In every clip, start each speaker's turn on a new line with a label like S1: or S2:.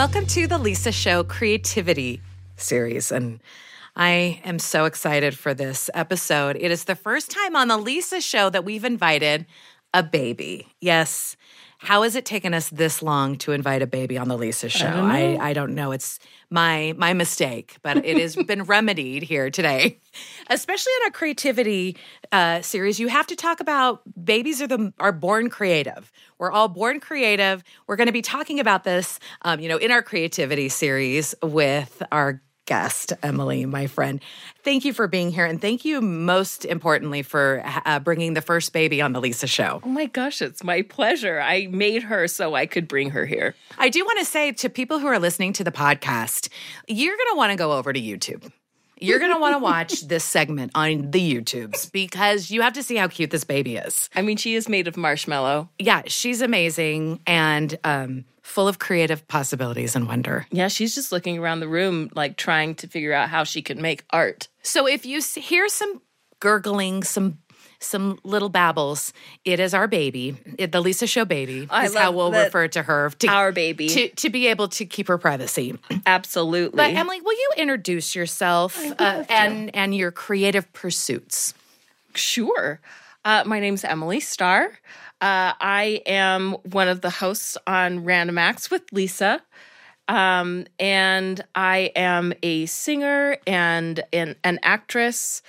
S1: Welcome to the Lisa Show Creativity series. And I am so excited for this episode. It is the first time on the Lisa Show that we've invited a baby. Yes. How has it taken us this long to invite a baby on the Lisa show?
S2: know.
S1: I, I don't know. It's my my mistake, but it has been remedied here today. Especially in our creativity uh, series, you have to talk about babies are the are born creative. We're all born creative. We're going to be talking about this, um, you know, in our creativity series with our guest, Emilie, my friend. Thank you for being here. And thank you, most importantly, for uh, bringing the first baby on the Lisa show.
S2: Oh my gosh, it's my pleasure. I made her so I could bring her here.
S1: I do want to say to people who are listening to the podcast, you're going to want to go over to YouTube. You're going to want to watch this segment on the YouTubes because you have to see how cute this baby is.
S2: I mean, she is made of marshmallow.
S1: Yeah, she's amazing and um, full of creative possibilities and wonder.
S2: Yeah, she's just looking around the room, like trying to figure out how she can make art.
S1: So if you hear some gurgling, some some little babbles, it is our baby. It, the Lisa Show baby
S2: I
S1: is how
S2: love
S1: we'll
S2: that.
S1: refer to her to
S2: Our baby.
S1: to to be able to keep her privacy.
S2: Absolutely.
S1: But Emilie, will you introduce yourself uh, and and your creative pursuits?
S2: Sure. Uh, my name's Emilie Starr. Uh, I am one of the hosts on Random Acts with Lisa. Um, and I am a singer and an, an actress.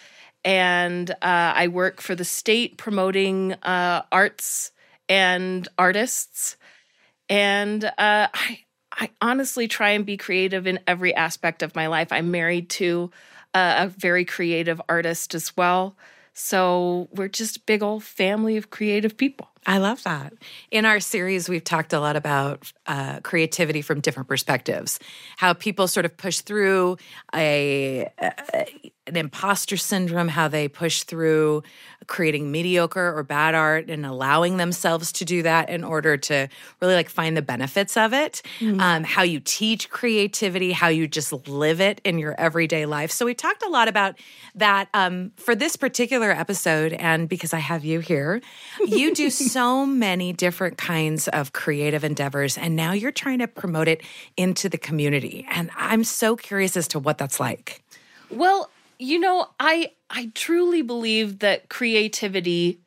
S2: And uh, I work for the state promoting uh, arts and artists. And uh, I, I honestly try and be creative in every aspect of my life. I'm married to uh, a very creative artist as well. So we're just a big old family of creative people.
S1: I love that. In our series, we've talked a lot about uh, creativity from different perspectives, how people sort of push through a, a an imposter syndrome, how they push through creating mediocre or bad art and allowing themselves to do that in order to really like find the benefits of it. Um, how you teach creativity, how you just live it in your everyday life. So we talked a lot about that um, for this particular episode, and because I have you here, you do so many different kinds of creative endeavors, and now you're trying to promote it into the community. And I'm so curious as to what that's like.
S2: Well, you know, I I truly believe that creativity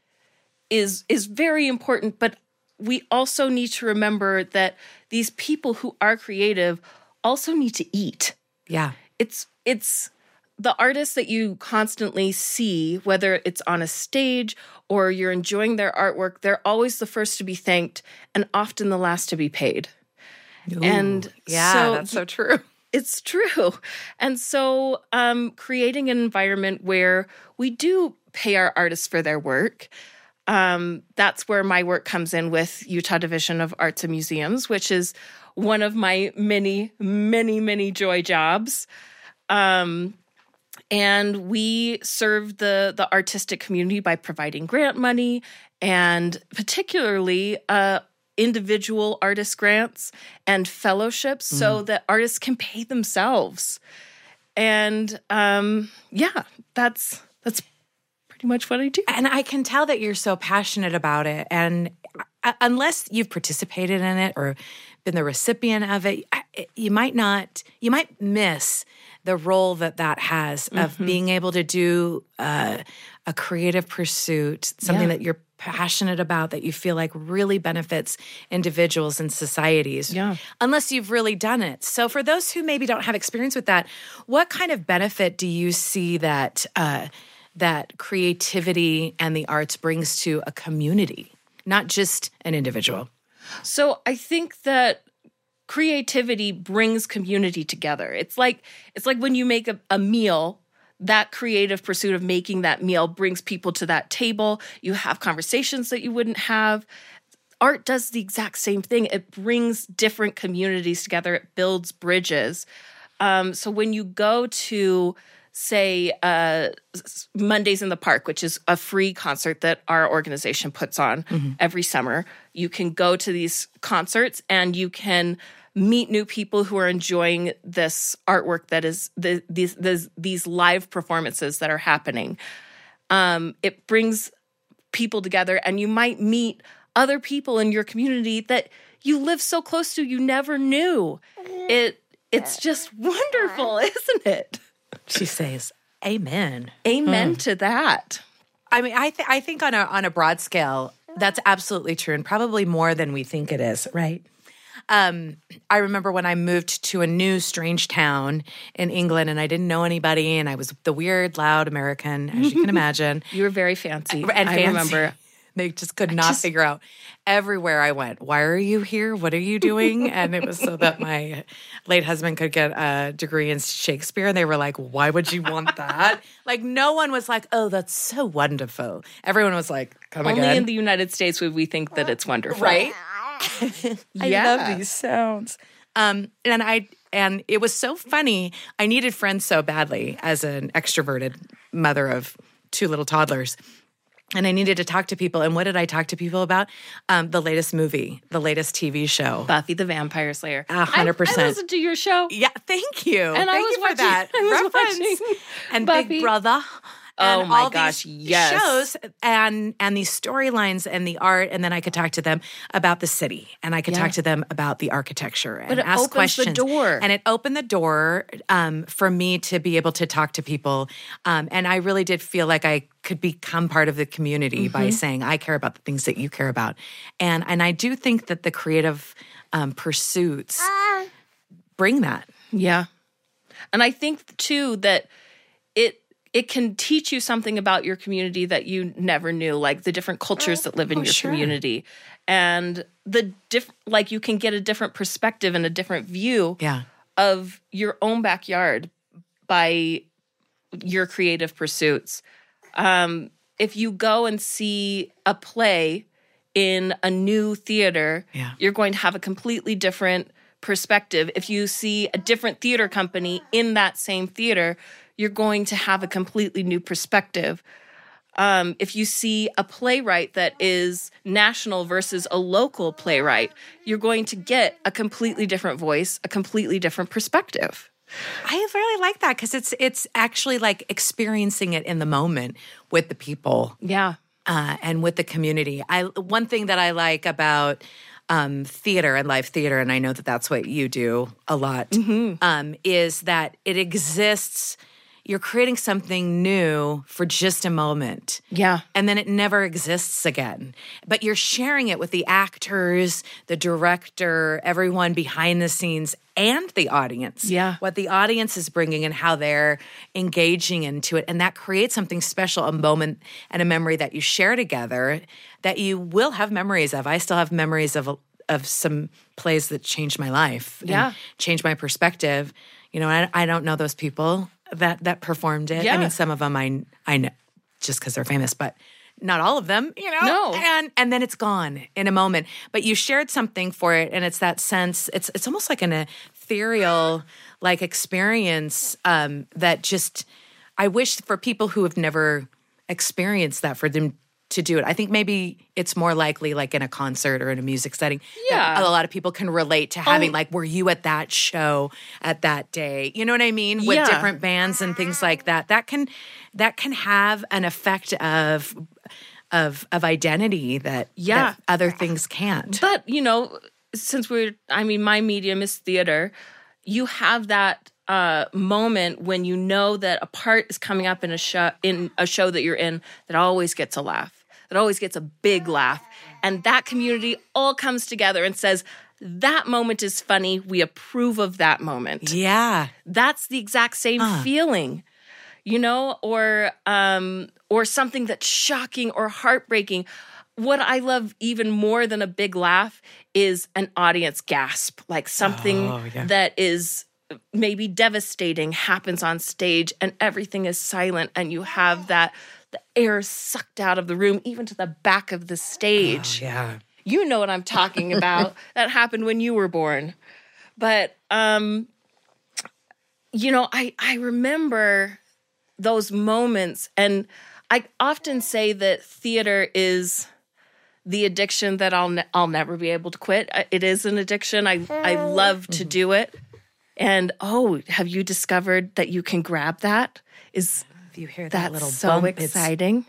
S2: is is very important, but we also need to remember that these people who are creative also need to eat.
S1: Yeah.
S2: It's it's the artists that you constantly see, whether it's on a stage or you're enjoying their artwork, they're always the first to be thanked and often the last to be paid. and
S1: Yeah,
S2: so
S1: that's so true.
S2: it's true. And so, um, creating an environment where we do pay our artists for their work. Um, that's where my work comes in with Utah Division of Arts and Museums, which is one of my many, many, many joy jobs. Um, and we serve the the artistic community by providing grant money and particularly uh, individual artist grants and fellowships so that artists can pay themselves. And um, yeah that's that's pretty much what i do.
S1: And I can tell that you're so passionate about it. And uh, unless you've participated in it or been the recipient of it, you might not, you might miss the role that that has of being able to do uh, a creative pursuit, something
S2: Yeah.
S1: that you're passionate about that you feel like really benefits individuals and societies.
S2: Yeah.
S1: Unless you've really done it. So, for those who maybe don't have experience with that, what kind of benefit do you see that uh, that creativity and the arts brings to a community, not just an individual?
S2: So I think that creativity brings community together. It's like it's like when you make a, a meal, that creative pursuit of making that meal brings people to that table. You have conversations that you wouldn't have. Art does the exact same thing. It brings different communities together. It builds bridges. Um, so when you go to say uh, Mondays in the Park, which is a free concert that our organization puts on every summer. You can go to these concerts and you can meet new people who are enjoying this artwork that is the, these, these these live performances that are happening. Um, it brings people together, and you might meet other people in your community that you live so close to you never knew. It it's just wonderful, isn't it?
S1: She says, Amen.
S2: Amen to that.
S1: I mean, I th- I think on a on a broad scale, that's absolutely true, and probably more than we think it is, right? Um, I remember when I moved to a new strange town in England, and I didn't know anybody, and I was the weird, loud American, as you can imagine.
S2: You were very fancy.
S1: and
S2: I
S1: fancy.
S2: remember.
S1: They just could not figure out everywhere I went. Why are you here? What are you doing? And it was so that my late husband could get a degree in Shakespeare. And they were like, Why would you want that? like, no one was like, Oh, that's so wonderful. Everyone was like, Come
S2: Only
S1: again.
S2: in the United States would we think that it's wonderful.
S1: right? I
S2: Yeah.
S1: love these sounds. Um, and I and it was so funny. I needed friends so badly as an extroverted mother of two little toddlers. And I needed to talk to people. And what did I talk to people about? Um, the latest movie, the latest TV show.
S2: Buffy the Vampire Slayer.
S1: Hundred
S2: I-
S1: percent.
S2: I listened to your show.
S1: Yeah, thank you.
S2: And I
S1: thank
S2: was
S1: you for
S2: watching-
S1: that
S2: I was
S1: reference.
S2: watching
S1: and
S2: Buffy.
S1: Big Brother.
S2: Oh
S1: and
S2: my
S1: all
S2: gosh, yes.
S1: Shows and and these storylines and the art, and then I could talk to them about the city, and I could
S2: Yeah.
S1: talk to them about the architecture and
S2: But it
S1: ask questions.
S2: door.
S1: and it opened the door um, for me to be able to talk to people, um, and I really did feel like I could become part of the community by
S2: Mm-hmm.
S1: saying I care about the things that you care about, and and I do think that the creative um, pursuits bring that.
S2: Yeah. And I think too that it can teach you something about your community that you never knew, like the different cultures that live in your
S1: sure.
S2: community. And the diff like you can get a different perspective and a different view
S1: Yeah.
S2: of your own backyard by your creative pursuits. Um, if you go and see a play in a new theater,
S1: Yeah.
S2: you're going to have a completely different perspective. If you see a different theater company in that same theater, you're going to have a completely new perspective. Um, if you see a playwright that is national versus a local playwright, you're going to get a completely different voice, a completely different perspective.
S1: I really like that because it's it's actually like experiencing it in the moment with the people
S2: Yeah.
S1: uh, and with the community. I one thing that I like about um, theater and live theater, and I know that that's what you do a lot, um, is that it exists. You're creating something new for just a moment
S2: Yeah.
S1: and then it never exists again. But you're sharing it with the actors, the director, everyone behind the scenes, and the audience.
S2: Yeah.
S1: What the audience is bringing and how they're engaging into it. And that creates something special, a moment and a memory that you share together that you will have memories of. I still have memories of. Of some plays that changed my life,
S2: Yeah.
S1: changed my perspective. You know, I, I don't know those people that that performed it. I mean, some of them I I know just because they're famous, but not all of them, you know.
S2: No.
S1: And and then it's gone in a moment. But you shared something for it, and it's that sense. It's it's almost like an ethereal like experience um, that just. I wish for people who have never experienced that for them to do it. I think maybe it's more likely like in a concert or in a music setting.
S2: Yeah.
S1: a lot of people can relate to having
S2: Oh.
S1: like, were you at that show at that day? You know what I mean? With
S2: Yeah.
S1: different bands and things like that. That can that can have an effect of of of identity that
S2: Yeah.
S1: that other things can't.
S2: But, you know, since we're, I mean, my medium is theater, you have that uh, moment when you know that a part is coming up in a show in a show that you're in that always gets a laugh, that always gets a big laugh, and that community all comes together and says that moment is funny. We approve of that moment.
S1: yeah.
S2: That's the exact same feeling, you know, or um, or something that's shocking or heartbreaking. What I love even more than a big laugh is an audience gasp, like something
S1: Oh, yeah.
S2: that is maybe devastating happens on stage and everything is silent and you have that the air sucked out of the room even to the back of the stage
S1: Yeah.
S2: you know what I'm talking about. that happened when you were born. But um you know, I I remember those moments and I often say that theater is the addiction that I'll ne- I'll never be able to quit. It is an addiction. I I love to do it. And oh, have you discovered that you can grab that? Is
S1: If you hear that little
S2: so
S1: bump, it's-
S2: exciting?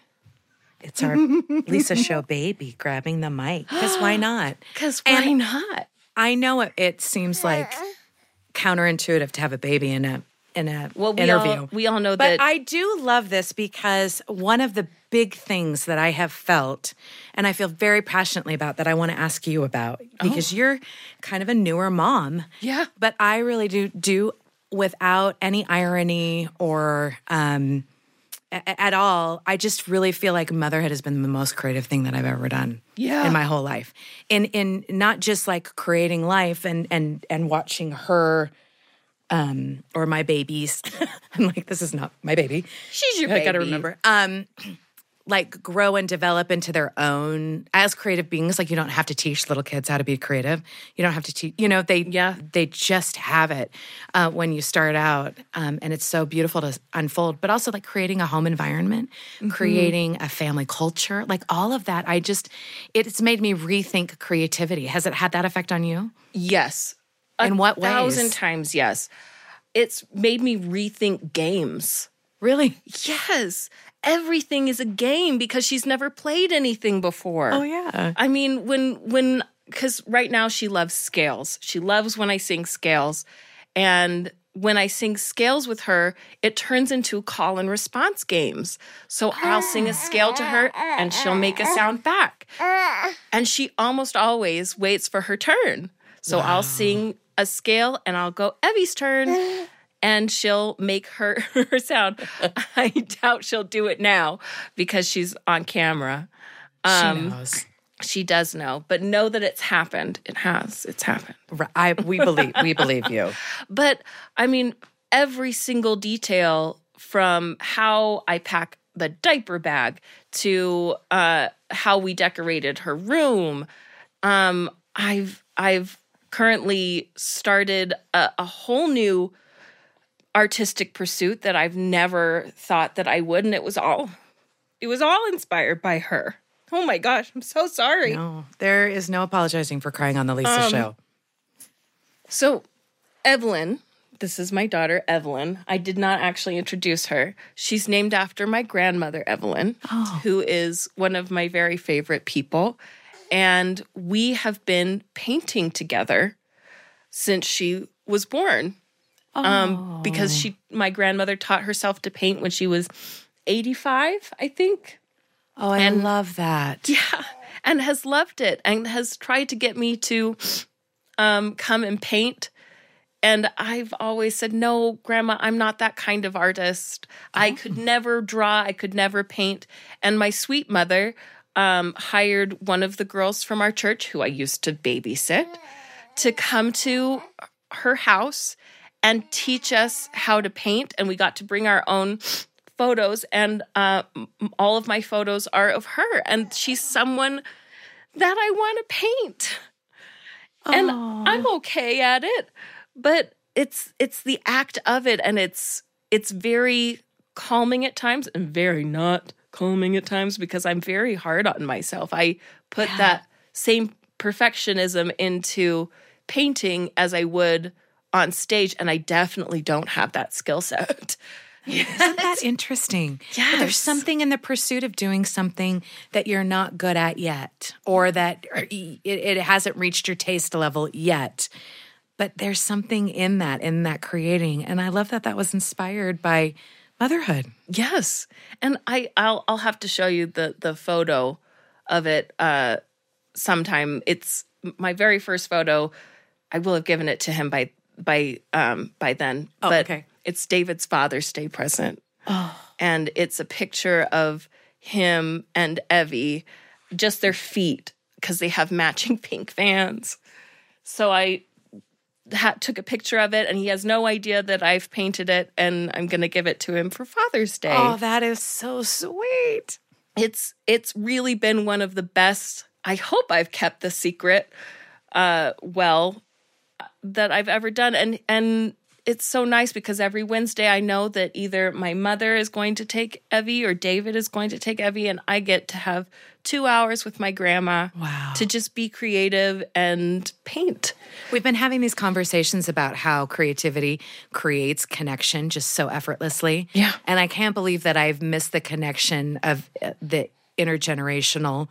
S1: It's our Lisa Show baby grabbing the mic. Because why not?
S2: Because why
S1: And-
S2: not?
S1: I know it, it seems like counterintuitive to have a baby in a in a
S2: Well, we
S1: interview.
S2: all we all know
S1: But
S2: that.
S1: But I do love this because one of the big things that I have felt and I feel very passionately about that I want to ask you about because you're kind of a newer mom.
S2: Yeah.
S1: But I really do do without any irony or um a- at all. I just really feel like motherhood has been the most creative thing that I've ever done
S2: Yeah.
S1: in my whole life. In in not just like creating life and and and watching her um or my babies. I'm like this is not my baby.
S2: She's your baby.
S1: I got to remember. Um like grow and develop into their own as creative beings like you don't have to teach little kids how to be creative you don't have to teach you know they
S2: Yeah.
S1: they just have it uh, when you start out um, and it's so beautiful to unfold but also like creating a home environment
S2: Mm-hmm.
S1: creating a family culture like all of that i just it's made me rethink creativity has it had that effect on you
S2: Yes. A
S1: In what ways?
S2: thousand times, yes. It's made me rethink games.
S1: really
S2: Yes. Everything is a game because she's never played anything before.
S1: oh yeah
S2: I mean, when when because right now she loves scales. She loves when I sing scales, and when I sing scales with her, it turns into call and response games. So I'll sing a scale to her, and she'll make a sound back, and she almost always waits for her turn. So I'll sing a scale, and I'll go Evie's turn. And she'll make her, her sound. I doubt she'll do it now because she's on camera.
S1: she knows
S2: She does know, but know that it's happened. It has. It's happened.
S1: I, we believe we believe you
S2: But I mean, every single detail from how I pack the diaper bag to uh, how we decorated her room. Um, I've I've currently started a, a whole new artistic pursuit that I've never thought that I would, and it was all it was all inspired by her. Oh my gosh, I'm so sorry.
S1: no there is no apologizing for crying on the lisa
S2: Um,
S1: show
S2: So, Evelyn, this is my daughter, Evelyn. I did not actually introduce her. She's named after my grandmother, Evelyn, who is one of my very favorite people. And we have been painting together since she was born. Um, because she, my grandmother taught herself to paint when she was 85, I think.
S1: oh i love that
S2: Yeah, and has loved it and has tried to get me to um, come and paint. And I've always said, no, grandma, I'm not that kind of artist. I could never draw, I could never paint. And my sweet mother um, hired one of the girls from our church, who I used to babysit, to come to her house and teach us how to paint. And we got to bring our own photos, and uh, all of my photos are of her. And she's someone that I want to paint. And I'm okay at it, but it's it's the act of it, and it's it's very calming at times and very not calming at times because I'm very hard on myself. I put that same perfectionism into painting as I would on stage, and I definitely don't have that skill set.
S1: Isn't that interesting?
S2: Yeah.
S1: There's something in the pursuit of doing something that you're not good at yet, or that it, it hasn't reached your taste level yet. But there's something in that, in that creating, and I love that that was inspired by motherhood.
S2: Yes, and I I'll I'll have to show you the the photo of it uh sometime. It's my very first photo. I will have given it to him by by um by then.
S1: Oh,
S2: but
S1: okay.
S2: it's David's Father's Day present. And it's a picture of him and Evie, just their feet because they have matching pink vans. So I ha- took a picture of it, and he has no idea that I've painted it, and I'm going to give it to him for Father's Day.
S1: Oh, that is so sweet.
S2: It's it's really been one of the best. I hope I've kept the secret uh, well that I've ever done, and and it's so nice because every Wednesday I know that either my mother is going to take Evie or David is going to take Evie, and I get to have two hours with my grandma.
S1: Wow.
S2: To just be creative and paint.
S1: We've been having these conversations about how creativity creates connection just so effortlessly.
S2: Yeah.
S1: And I can't believe that I've missed the connection of uh, the intergenerational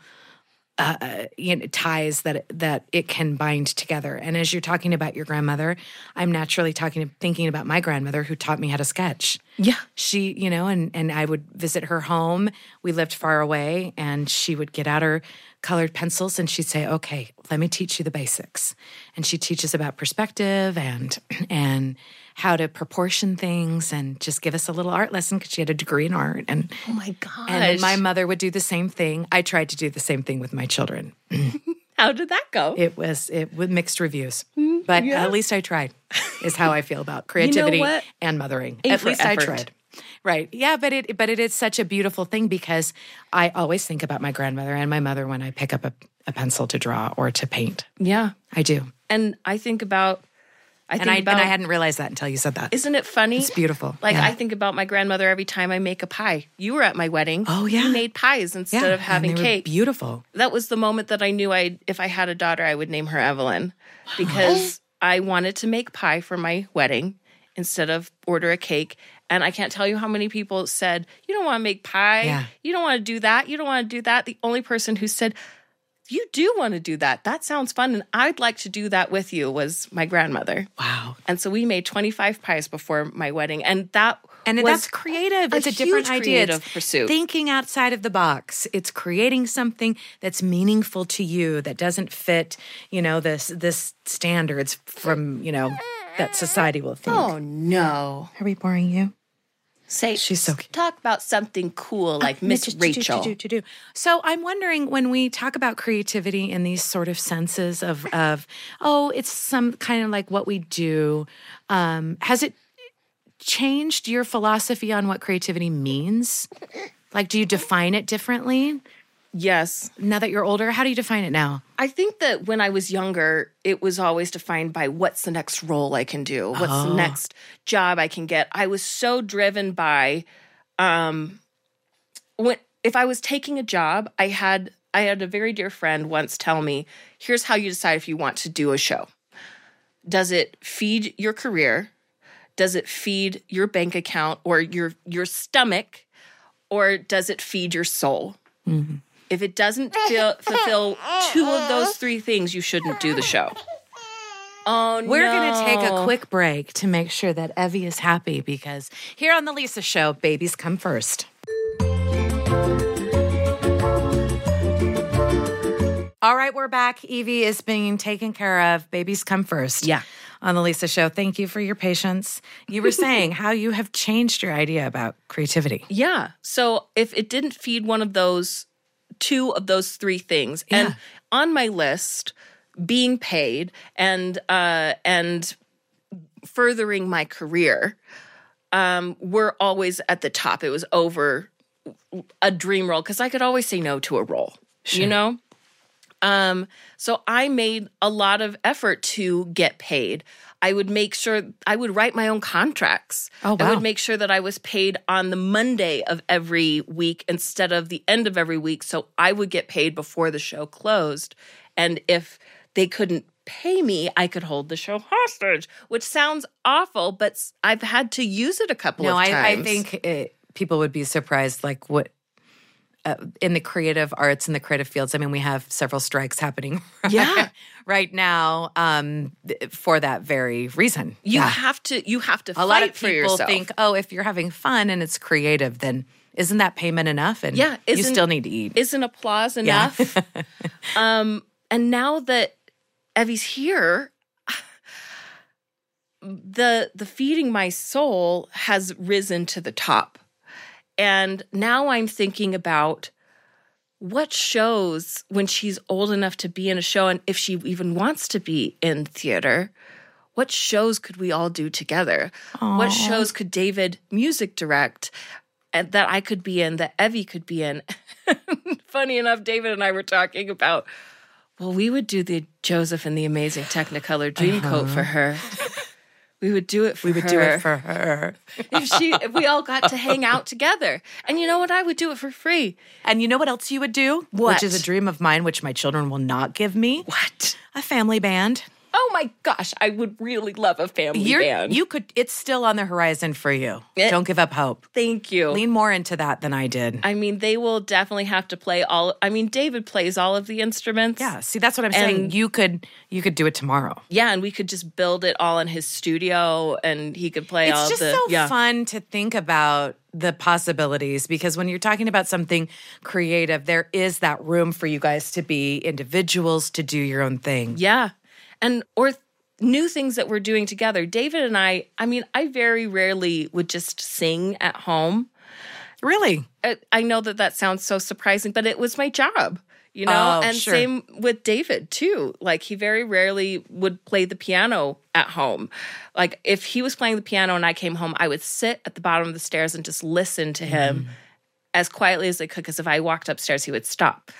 S1: uh, you know, ties that that it can bind together. And as you're talking about your grandmother, I'm naturally talking thinking about my grandmother who taught me how to sketch.
S2: Yeah.
S1: She, you know, and and I would visit her home. We lived far away and she would get out her colored pencils and she'd say, "Okay, let me teach you the basics." And she teaches about perspective and and how to proportion things and just give us a little art lesson because she had a degree in art and
S2: Oh my gosh.
S1: and my mother would do the same thing. I tried to do the same thing with my children.
S2: How did that go?
S1: It was it with mixed reviews, mm, but at least I tried. Is how I feel about creativity
S2: what?
S1: and mothering.
S2: A
S1: at least I tried. Right. Yeah, but it but it is such a beautiful thing because I always think about my grandmother and my mother when I pick up a, a pencil to draw or to paint.
S2: yeah.
S1: I do.
S2: And I think about I think
S1: And I
S2: about
S1: and I hadn't realized that until you said that.
S2: Isn't it funny?
S1: It's beautiful.
S2: Like
S1: Yeah.
S2: I think about my grandmother every time I make a pie. You were at my wedding.
S1: Oh, yeah.
S2: You made pies instead
S1: yeah,
S2: of having
S1: and they were
S2: cake.
S1: Beautiful.
S2: that was the moment that I knew I if I had a daughter I would name her Evelyn because I wanted to make pie for my wedding instead of order a cake and I can't tell you how many people said you don't want to make pie
S1: Yeah.
S2: you don't want to do that you don't want to do that the only person who said you do want to do that that sounds fun and I'd like to do that with you was my grandmother
S1: Wow.
S2: and so we made 25 pies before my wedding and that
S1: And
S2: was
S1: that's creative.
S2: a
S1: It's a different idea. It's
S2: creative pursuit.
S1: Thinking outside of the box. It's creating something that's meaningful to you that doesn't fit, you know, this this standards from, you know, that society will think.
S2: oh no
S1: Are we boring you?
S2: Say
S1: She's so cute.
S2: talk about something cool like Miss Rachel
S1: So I'm wondering when we talk about creativity in these sort of senses of of oh, it's some kind of like what we do. Um, has it changed your philosophy on what creativity means? Like, do you define it differently
S2: yes
S1: now that you're older? How do you define it now?
S2: I think that when I was younger, it was always defined by what's the next role I can do, what's
S1: Oh.
S2: the next job I can get. I was so driven by um when if I was taking a job, I had I had a very dear friend once tell me, here's how you decide if you want to do a show. Does it feed your career? Does it feed your bank account or your your stomach? Or does it feed your soul? If it doesn't feel, fulfill two of those three things, you shouldn't do the show. Oh no.
S1: We're going to take a quick break to make sure that Evie is happy because here on the Lisa Show, babies come first. All right, we're back. Evie is being taken care of. Babies come first.
S2: Yeah.
S1: On the Lisa Show. Thank you for your patience. You were saying how you have changed your idea about creativity.
S2: Yeah. So if it didn't feed one of those, two of those three things,
S1: Yeah.
S2: and on my list, being paid and uh, and furthering my career, um, were always at the top. It was over a dream role because I could always say no to a role. You know. Um, so I made a lot of effort to get paid. I would make sure I would write my own contracts.
S1: Oh,
S2: I would make sure that I was paid on the Monday of every week instead of the end of every week. So I would get paid before the show closed. And if they couldn't pay me, I could hold the show hostage, which sounds awful, but I've had to use it a couple
S1: No,
S2: of
S1: I,
S2: times.
S1: I think it, people would be surprised, like what uh, in the creative arts and the creative fields. I mean, we have several strikes happening.
S2: Yeah.
S1: right now um, for that very reason.
S2: you
S1: Yeah.
S2: have to you have to
S1: a
S2: fight
S1: lot of people think, oh, if you're having fun and it's creative, then isn't that payment enough? And
S2: Yeah,
S1: you still need to eat.
S2: isn't applause
S1: Yeah.
S2: enough? um, and now that Evie's here, the the feeding my soul has risen to the top. And now I'm thinking about what shows when she's old enough to be in a show and if she even wants to be in theater, what shows could we all do together? What shows could David music direct and that I could be in, that Evie could be in? Funny enough, David and I were talking about, well, we would do the Joseph and the Amazing Technicolor Dreamcoat for uh-huh. her. We would do it for
S1: we would do it for her.
S2: if she if we all got to hang out together. And you know what? I would do it for free.
S1: And you know what else you would do?
S2: What?
S1: Which is a dream of mine, which my children will not give me?
S2: What?
S1: A family band.
S2: Oh my gosh, I would really love a family
S1: You're,
S2: band.
S1: you could. It's still on the horizon for you.
S2: It-
S1: Don't give up hope.
S2: Thank you.
S1: Lean more into that than I did.
S2: I mean, they will definitely have to play all. I mean, David plays all of the instruments.
S1: yeah. See, that's what I'm saying. You could. You could do it tomorrow.
S2: Yeah, and we could just build it all in his studio, and he could play all
S1: It's just
S2: the.
S1: so
S2: yeah.
S1: fun to think about the possibilities because when you're talking about something creative, there is that room for you guys to be individuals to do your own thing.
S2: Yeah. And or new things that we're doing together. David and I, I mean, I very rarely would just sing at home.
S1: Really?
S2: I- I know that that sounds so surprising, but it was my job, you know?
S1: Oh,
S2: and
S1: sure.
S2: same with David too. Like he very rarely would play the piano at home. Like if he was playing the piano and I came home, I would sit at the bottom of the stairs and just listen to him mm. as quietly as I could because if I walked upstairs, he would stop.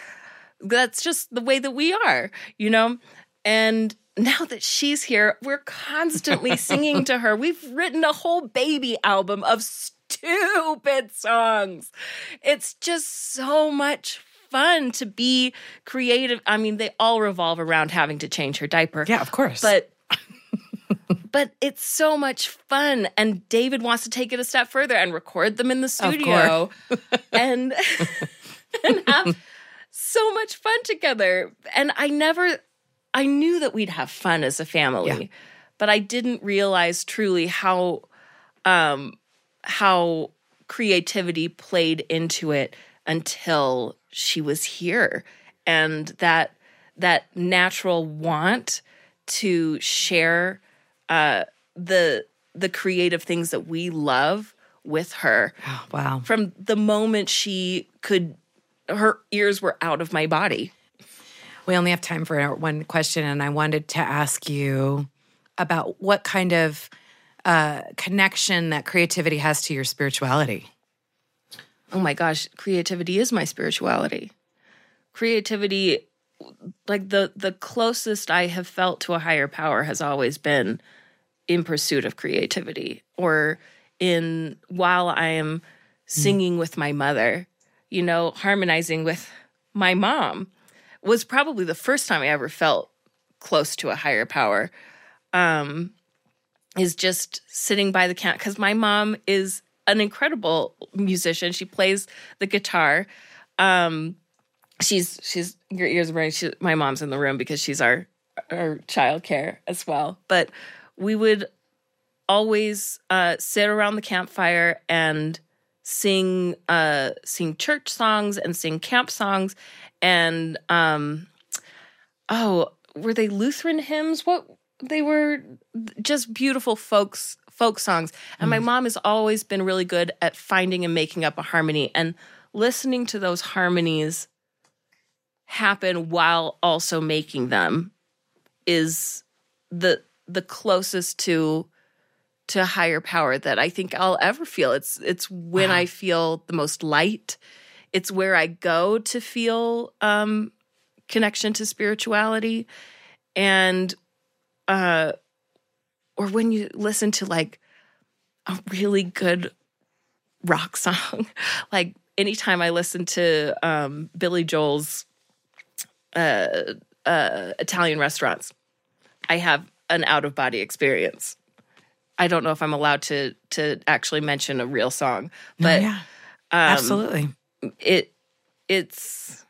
S2: That's just the way that we are, you know? And now that she's here, we're constantly singing to her. We've written a whole baby album of stupid songs. It's just so much fun to be creative. I mean, they all revolve around having to change her diaper.
S1: Yeah, of course.
S2: But but it's so much fun and David wants to take it a step further and record them in the studio and and have so much fun together. And I never I knew that we'd have fun as a family,
S1: Yeah.
S2: but I didn't realize truly how um how creativity played into it until she was here and that that natural want to share uh the the creative things that we love with her
S1: Oh, wow.
S2: from the moment she could her ears were out of my body
S1: We only have time for one question, and I wanted to ask you about what kind of uh, connection that creativity has to your spirituality.
S2: oh my gosh creativity is my spirituality. Creativity like the the closest i have felt to a higher power has always been in pursuit of creativity or in while i am singing with my mother you know harmonizing with my mom was probably the first time i ever felt close to a higher power um is just sitting by the can because my mom is an incredible musician she plays the guitar um she's she's your ears are burning. She, my mom's in the room because she's our our child care as well. But we would always uh, sit around the campfire and sing uh, sing church songs and sing camp songs and um oh were they Lutheran hymns? What they were just beautiful folks folk songs. And my mom has always been really good at finding and making up a harmony and listening to those harmonies happen while also making them is the the closest to to higher power that I think I'll ever feel. It's it's when I feel the most light. It's where I go to feel um connection to spirituality. And uh or when you listen to like a really good rock song like anytime i listen to um billy joel's uh uh italian restaurants i have an out of body experience. I don't know if i'm allowed to to actually mention a real song but
S1: yeah,
S2: um,
S1: absolutely.
S2: It it's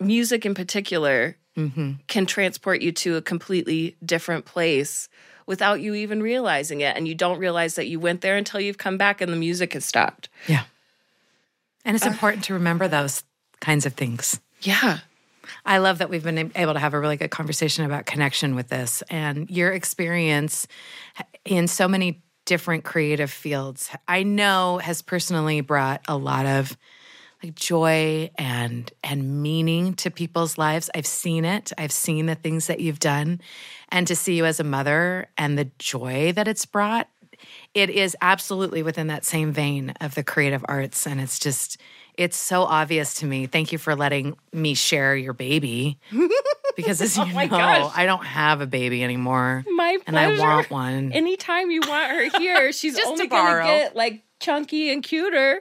S2: music in particular
S1: hmm
S2: can transport you to a completely different place without you even realizing it and you don't realize that you went there until you've come back and the music has stopped
S1: Yeah, and
S2: Uh,
S1: it's important to remember those kinds of things.
S2: yeah
S1: I love that we've been able to have a really good conversation about connection with this and your experience in so many different creative fields. I know has personally brought a lot of like joy and and meaning to people's lives. I've seen it. I've seen the things that you've done. And to see you as a mother and the joy that it's brought it is absolutely within that same vein of the creative arts. And it's just it's so obvious to me. Thank you for letting me share your baby because as oh you
S2: Oh
S1: know
S2: gosh.
S1: i don't have a baby anymore.
S2: My
S1: and i want one.
S2: Anytime you want her here she's
S1: Just
S2: only
S1: to
S2: gonna get like chunky and cuter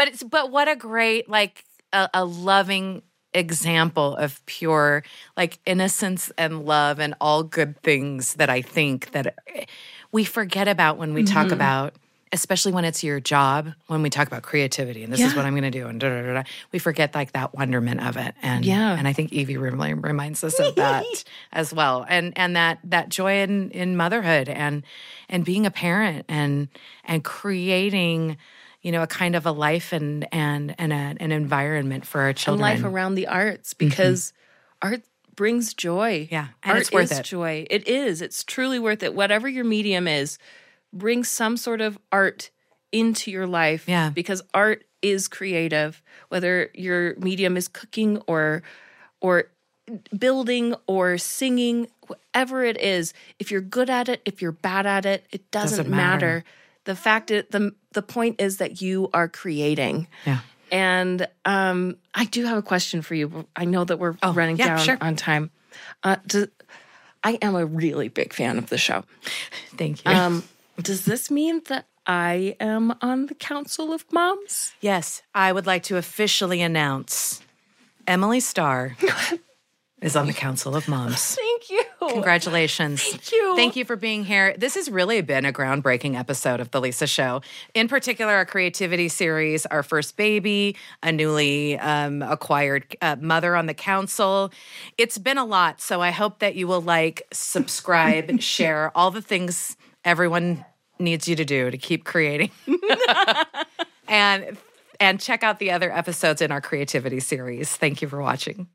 S1: but it's but what a great like a, a loving example of pure like innocence and love and all good things that I think that eh, we forget about when we talk mm-hmm. about especially when it's your job when we talk about creativity and this is what I'm going to do and da, da, da, da, we forget like that wonderment of it. And
S2: Yeah.
S1: and I think Evie really reminds us of that as well. And and that that joy in in motherhood and and being a parent and and creating you know a kind of a life and and and a, an environment for our
S2: and
S1: children
S2: life around the arts mm-hmm. because art brings joy.
S1: Yeah, and
S2: art
S1: it's worth
S2: is
S1: it.
S2: joy. It is. It's truly worth it. Whatever your medium is, bring some sort of art into your life.
S1: Yeah.
S2: because art is creative. Whether your medium is cooking or or building or singing, whatever it is, if you're good at it, if you're bad at it, it doesn't,
S1: Doesn't matter.
S2: matter. The fact it, the the point is that you are creating.
S1: yeah
S2: And um, I do have a question for you. I know that we're running
S1: Oh, yeah,
S2: down
S1: sure.
S2: on time. Uh, do, I am a really big fan of the show.
S1: thank you
S2: Um, does this mean that I am on the Council of Moms?
S1: Yes, I would like to officially announce Emilie Starr is on the Council of Moms.
S2: Thank you.
S1: Congratulations.
S2: Thank you.
S1: Thank you for being here. This has really been a groundbreaking episode of The Lisa Show. In particular, our creativity series, our first baby, a newly um, acquired uh, mother on the council. It's been a lot. So I hope that you will like, subscribe, share all the things everyone needs you to do to keep creating. and and check out the other episodes in our creativity series. Thank you for watching.